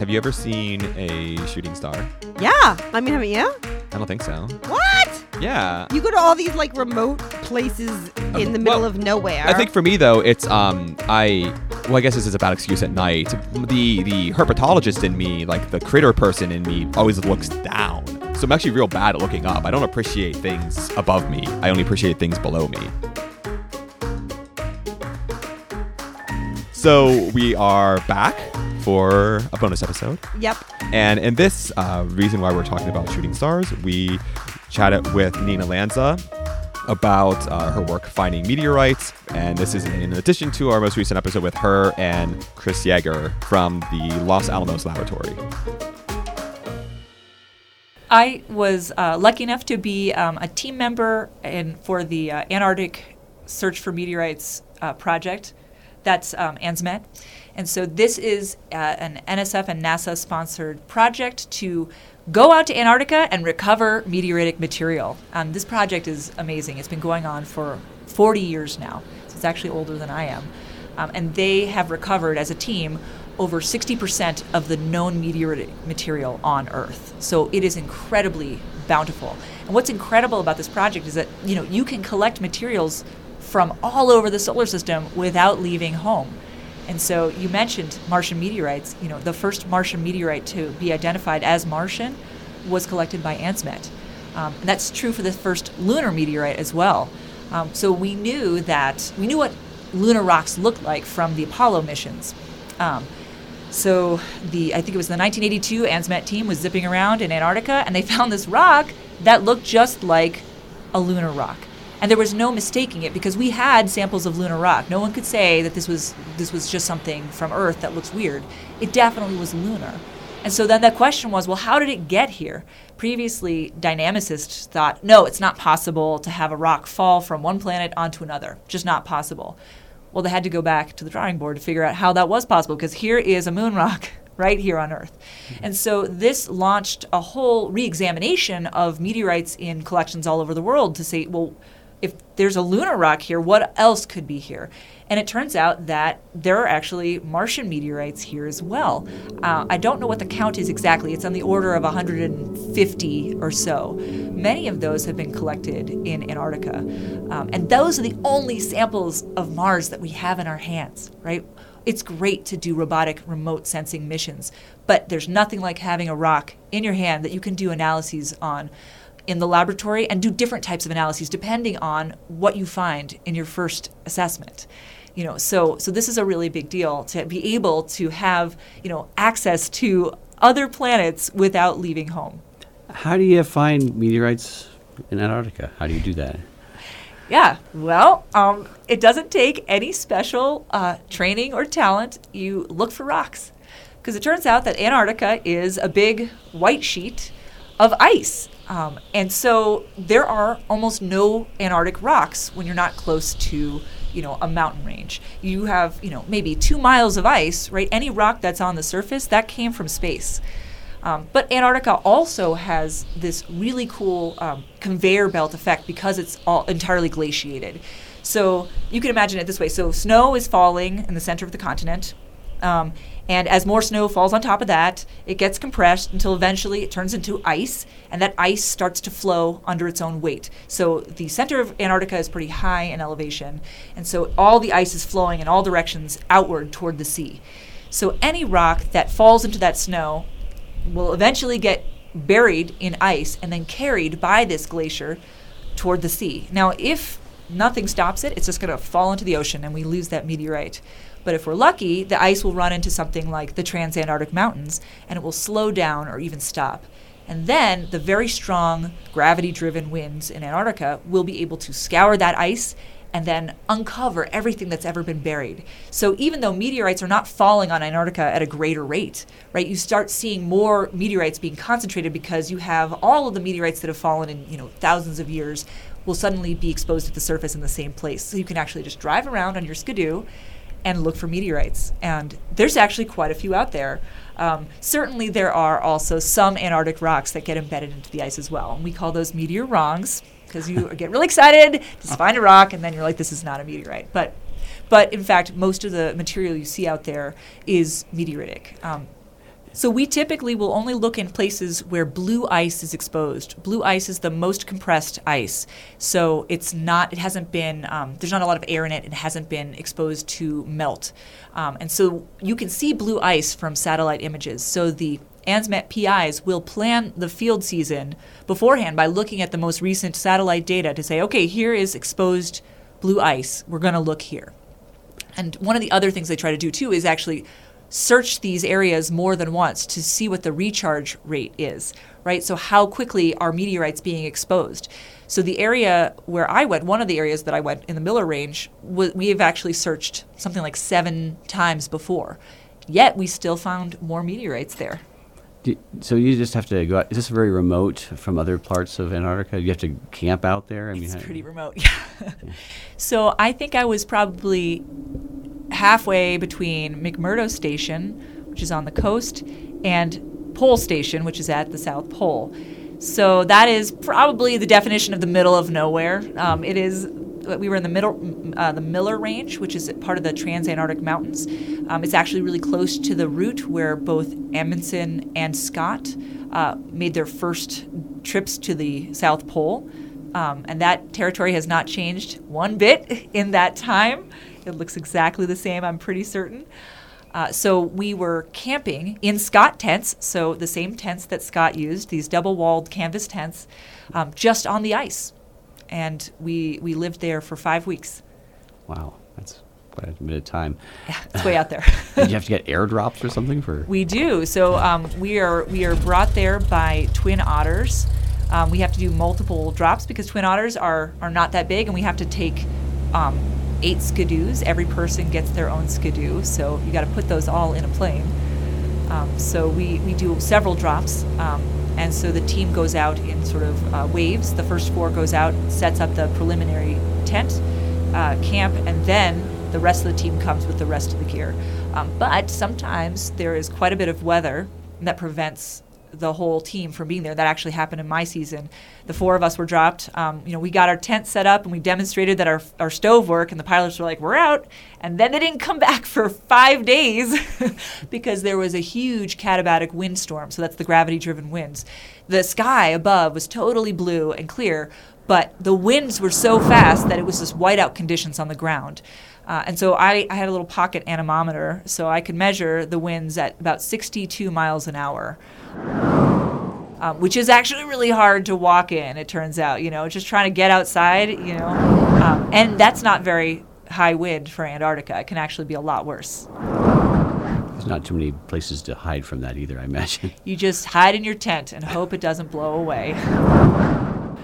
have you ever seen a shooting star? Yeah. I mean, haven't you? I don't think so. What? Yeah. You go to all these like remote places in the middle well, of nowhere. I think for me though, it's um I well I guess this is a bad excuse at night. The the herpetologist in me, like the critter person in me, always looks down. So I'm actually real bad at looking up. I don't appreciate things above me. I only appreciate things below me. So we are back for a bonus episode. Yep. And in this uh, reason why we're talking about shooting stars, we chatted with Nina Lanza about uh, her work finding meteorites. And this is in addition to our most recent episode with her and Chris Yeager from the Los Alamos Laboratory. I was uh, lucky enough to be um, a team member in, for the uh, Antarctic Search for Meteorites uh, project. That's um, ANSMET. And so this is uh, an NSF and NASA sponsored project to go out to Antarctica and recover meteoritic material. Um, this project is amazing. It's been going on for 40 years now, so it's actually older than I am. Um, and they have recovered as a team over 60% of the known meteoritic material on Earth. So it is incredibly bountiful. And what's incredible about this project is that you know you can collect materials from all over the solar system without leaving home. And so you mentioned Martian meteorites. You know, the first Martian meteorite to be identified as Martian was collected by ANSMET. Um, and that's true for the first lunar meteorite as well. Um, so we knew that we knew what lunar rocks looked like from the Apollo missions. Um, so the I think it was the 1982 ANSMET team was zipping around in Antarctica and they found this rock that looked just like a lunar rock. And there was no mistaking it because we had samples of lunar rock. No one could say that this was this was just something from Earth that looks weird. It definitely was lunar. And so then the question was, well, how did it get here? Previously, dynamicists thought, no, it's not possible to have a rock fall from one planet onto another. Just not possible. Well, they had to go back to the drawing board to figure out how that was possible because here is a moon rock right here on Earth. Mm-hmm. And so this launched a whole re examination of meteorites in collections all over the world to say, well, if there's a lunar rock here, what else could be here? And it turns out that there are actually Martian meteorites here as well. Uh, I don't know what the count is exactly. It's on the order of 150 or so. Many of those have been collected in Antarctica. Um, and those are the only samples of Mars that we have in our hands, right? It's great to do robotic remote sensing missions, but there's nothing like having a rock in your hand that you can do analyses on in the laboratory and do different types of analyses depending on what you find in your first assessment. You know so so this is a really big deal to be able to have you know access to other planets without leaving home. How do you find meteorites in Antarctica? How do you do that? yeah well um, it doesn't take any special uh, training or talent. You look for rocks. Because it turns out that antarctica is a big white sheet of ice um, and so there are almost no antarctic rocks when you're not close to you know a mountain range. You have you know maybe two miles of ice right? Any rock that's on the surface that came from space. Um, but Antarctica also has this really cool um, conveyor belt effect because it's all entirely glaciated. So you can imagine it this way: so snow is falling in the center of the continent, um, and as more snow falls on top of that, it gets compressed until eventually it turns into ice, and that ice starts to flow under its own weight. So the center of Antarctica is pretty high in elevation, and so all the ice is flowing in all directions outward toward the sea. So any rock that falls into that snow will eventually get buried in ice and then carried by this glacier toward the sea. Now, if nothing stops it, it's just going to fall into the ocean and we lose that meteorite. But if we're lucky, the ice will run into something like the Transantarctic Mountains and it will slow down or even stop. And then the very strong gravity driven winds in Antarctica will be able to scour that ice and then uncover everything that's ever been buried. So even though meteorites are not falling on Antarctica at a greater rate, right? You start seeing more meteorites being concentrated because you have all of the meteorites that have fallen in, you know, thousands of years will suddenly be exposed at the surface in the same place. So you can actually just drive around on your skidoo and look for meteorites. And there's actually quite a few out there. Um, certainly, there are also some Antarctic rocks that get embedded into the ice as well. And we call those meteor wrongs because you get really excited to find a rock and then you're like, this is not a meteorite. But, but in fact, most of the material you see out there is meteoritic. Um, So we typically will only look in places where blue ice is exposed. Blue ice is the most compressed ice, so it's not. It hasn't been. Um, there's not a lot of air in it. It hasn't been exposed to melt, um, and so you can see blue ice from satellite images. So the ANSMET PIs will plan the field season beforehand by looking at the most recent satellite data to say, okay, here is exposed blue ice. We're going to look here. And one of the other things they try to do too is actually search these areas more than once to see what the recharge rate is, right? So, how quickly are meteorites being exposed? So, the area where I went, one of the areas that I went in the Miller Range, we have actually searched something like seven times before. Yet, we still found more meteorites there. So you just have to go. Out, is this very remote from other parts of Antarctica? You have to camp out there. I mean, it's pretty remote. Yeah. so I think I was probably halfway between McMurdo Station, which is on the coast, and Pole Station, which is at the South Pole. So that is probably the definition of the middle of nowhere. Um, it is. We were in the middle, uh, the Miller Range, which is part of the Transantarctic Mountains. Um, it's actually really close to the route where both Amundsen and Scott uh, made their first trips to the South Pole. Um, and that territory has not changed one bit in that time. It looks exactly the same, I'm pretty certain. Uh, so we were camping in Scott tents, so the same tents that Scott used, these double walled canvas tents, um, just on the ice. And we, we lived there for five weeks. Wow, that's quite a bit of time. Yeah, it's way out there. Did you have to get airdrops or something for? We do. So um, we are we are brought there by twin otters. Um, we have to do multiple drops because twin otters are are not that big, and we have to take um, eight skidoos. Every person gets their own skidoo, so you got to put those all in a plane. Um, so we, we do several drops, um, and so the team goes out in sort of uh, waves. The first four goes out, sets up the preliminary tent uh, camp, and then the rest of the team comes with the rest of the gear. Um, but sometimes there is quite a bit of weather that prevents the whole team from being there. That actually happened in my season. The four of us were dropped. Um, you know, we got our tent set up and we demonstrated that our, our stove worked, and the pilots were like, "We're out." And then they didn't come back for five days because there was a huge katabatic windstorm. So that's the gravity-driven winds. The sky above was totally blue and clear, but the winds were so fast that it was just whiteout conditions on the ground. Uh, and so I, I, had a little pocket anemometer, so I could measure the winds at about 62 miles an hour um, which is actually really hard to walk in. It turns out, you know, just trying to get outside, you know, um, and that's not very high wind for Antarctica. It can actually be a lot worse. There's not too many places to hide from that either, I imagine. You just hide in your tent and hope it doesn't blow away.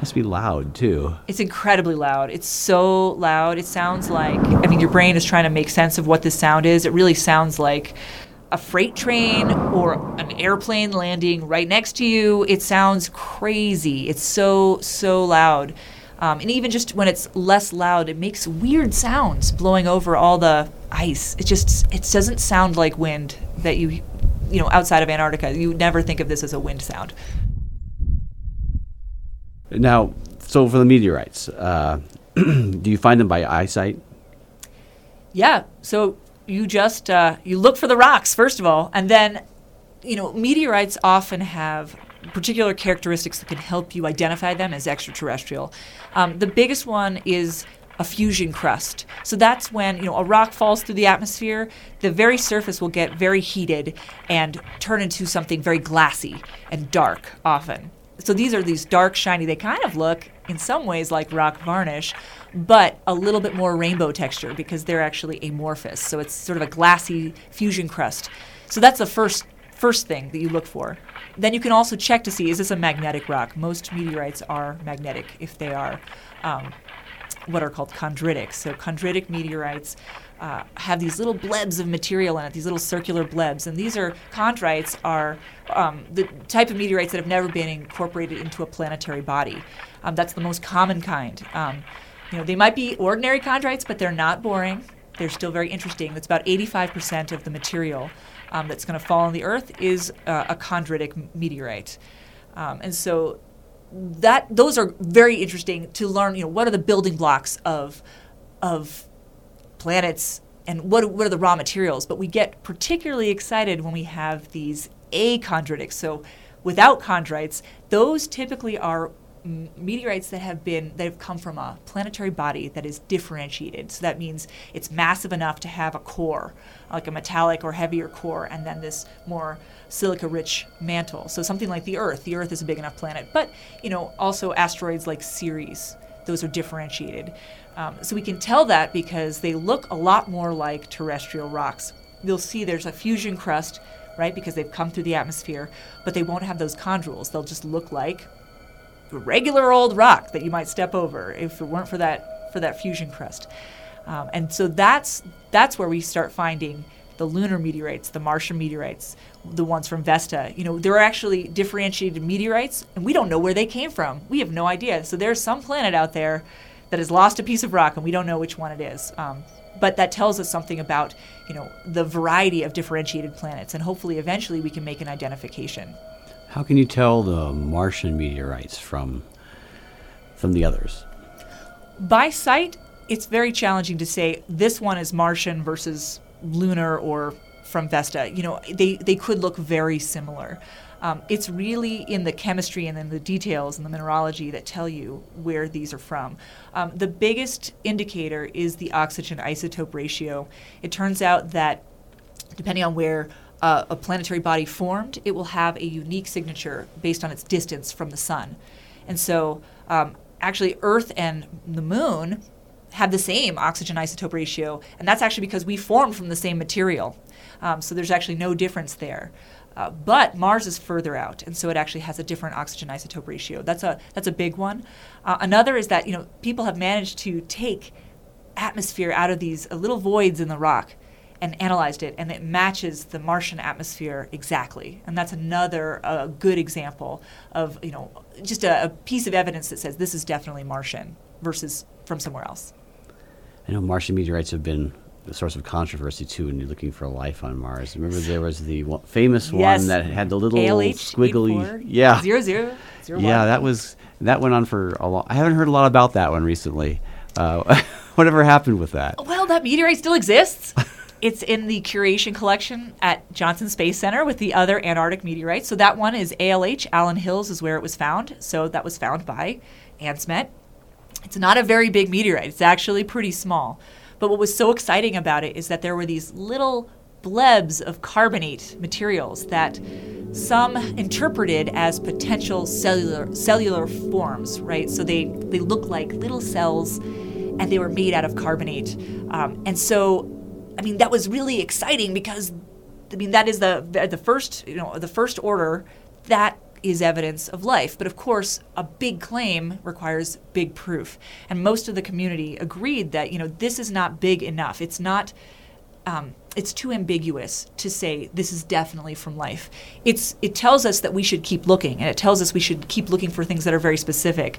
Must be loud too. It's incredibly loud. It's so loud. It sounds like I mean your brain is trying to make sense of what this sound is. It really sounds like a freight train or an airplane landing right next to you. It sounds crazy. It's so, so loud. Um, and even just when it's less loud, it makes weird sounds blowing over all the ice. It just it doesn't sound like wind that you you know outside of Antarctica. You never think of this as a wind sound. Now, so for the meteorites, uh, do you find them by eyesight? Yeah. So you just uh, you look for the rocks first of all, and then you know meteorites often have particular characteristics that can help you identify them as extraterrestrial. Um, the biggest one is a fusion crust. So that's when you know a rock falls through the atmosphere, the very surface will get very heated and turn into something very glassy and dark often. So these are these dark, shiny. They kind of look in some ways like rock varnish, but a little bit more rainbow texture because they're actually amorphous. So it's sort of a glassy fusion crust. So that's the first first thing that you look for. Then you can also check to see is this a magnetic rock? Most meteorites are magnetic if they are um, what are called chondritic. So chondritic meteorites uh, have these little blebs of material in it, these little circular blebs, and these are chondrites are um, the type of meteorites that have never been incorporated into a planetary body. Um, that's the most common kind. Um, you know, they might be ordinary chondrites, but they're not boring. They're still very interesting. That's about 85% of the material um, that's going to fall on the Earth is uh, a chondritic meteorite. Um, and so that those are very interesting to learn. You know, what are the building blocks of of planets and what what are the raw materials? But we get particularly excited when we have these achondritic. So without chondrites, those typically are meteorites that have been that have come from a planetary body that is differentiated. So that means it's massive enough to have a core, like a metallic or heavier core, and then this more silica-rich mantle. So something like the Earth. The Earth is a big enough planet, but you know also asteroids like Ceres. Those are differentiated. Um, so we can tell that because they look a lot more like terrestrial rocks. You'll see there's a fusion crust, right, because they've come through the atmosphere, but they won't have those chondrules. They'll just look like a regular old rock that you might step over if it weren't for that for that fusion crust. Um, and so that's that's where we start finding the lunar meteorites, the Martian meteorites, the ones from Vesta. You know, there are actually differentiated meteorites, and we don't know where they came from. We have no idea. So there's some planet out there that has lost a piece of rock, and we don't know which one it is. Um, but that tells us something about you know the variety of differentiated planets, and hopefully eventually we can make an identification. How can you tell the Martian meteorites from from the others? By sight, it's very challenging to say this one is Martian versus lunar or from Vesta. You know, they, they could look very similar. Um, it's really in the chemistry and in the details and the mineralogy that tell you where these are from. Um, the biggest indicator is the oxygen isotope ratio. It turns out that depending on where uh, a planetary body formed, it will have a unique signature based on its distance from the sun. And so, um, actually, Earth and the Moon have the same oxygen isotope ratio, and that's actually because we formed from the same material. Um, so there's actually no difference there. Uh, but Mars is further out, and so it actually has a different oxygen isotope ratio. That's a that's a big one. Uh, another is that you know people have managed to take atmosphere out of these uh, little voids in the rock and analyzed it, and it matches the Martian atmosphere exactly. And that's another uh, good example of you know just a, a piece of evidence that says this is definitely Martian versus from somewhere else. I know Martian meteorites have been source of controversy too when you're looking for life on Mars. Remember there was the one, famous Yes. one that had the little ALH squiggly. Yeah, zero zero zero yeah, one. that was that went on for a long. I haven't heard a lot about that one recently. Uh, whatever happened with that? Well, that meteorite still exists. it's in the curation collection at Johnson Space Center with the other Antarctic meteorites. So that one is ALH. Allan Hills is where it was found. So that was found by ANSMET. It's not a very big meteorite. It's actually pretty small. But what was so exciting about it is that there were these little blebs of carbonate materials that some interpreted as potential cellular cellular forms, right? So they they look like little cells, and they were made out of carbonate. Um, and so, I mean, that was really exciting because, I mean, that is the the first you know the first order that is evidence of life. But of course, a big claim requires big proof. And most of the community agreed that, you know, this is not big enough. It's not, um, it's too ambiguous to say this is definitely from life. It's, it tells us that we should keep looking, and it tells us we should keep looking for things that are very specific.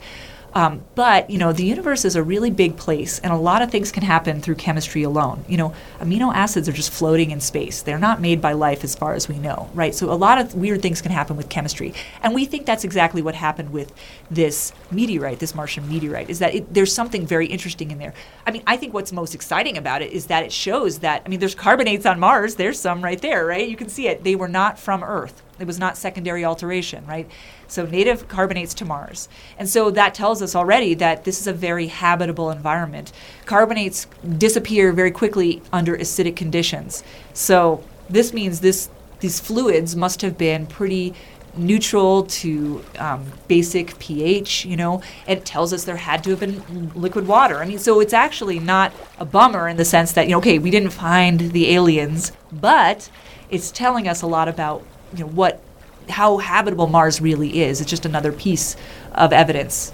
Um, but you know, the universe is a really big place, and a lot of things can happen through chemistry alone. You know, amino acids are just floating in space; they're not made by life, as far as we know, right? So a lot of weird things can happen with chemistry, and we think that's exactly what happened with this meteorite, this Martian meteorite. Is that it, there's something very interesting in there? I mean, I think what's most exciting about it is that it shows that I mean, there's carbonates on Mars. There's some right there, right? You can see it. They were not from Earth. It was not secondary alteration, right? So native carbonates to Mars. And so that tells us already that this is a very habitable environment. Carbonates disappear very quickly under acidic conditions. So this means this these fluids must have been pretty neutral to um, basic pH, you know, it tells us there had to have been liquid water. I mean, so it's actually not a bummer in the sense that, you know, okay, we didn't find the aliens, but it's telling us a lot about, you know, what how habitable Mars really is. It's just another piece of evidence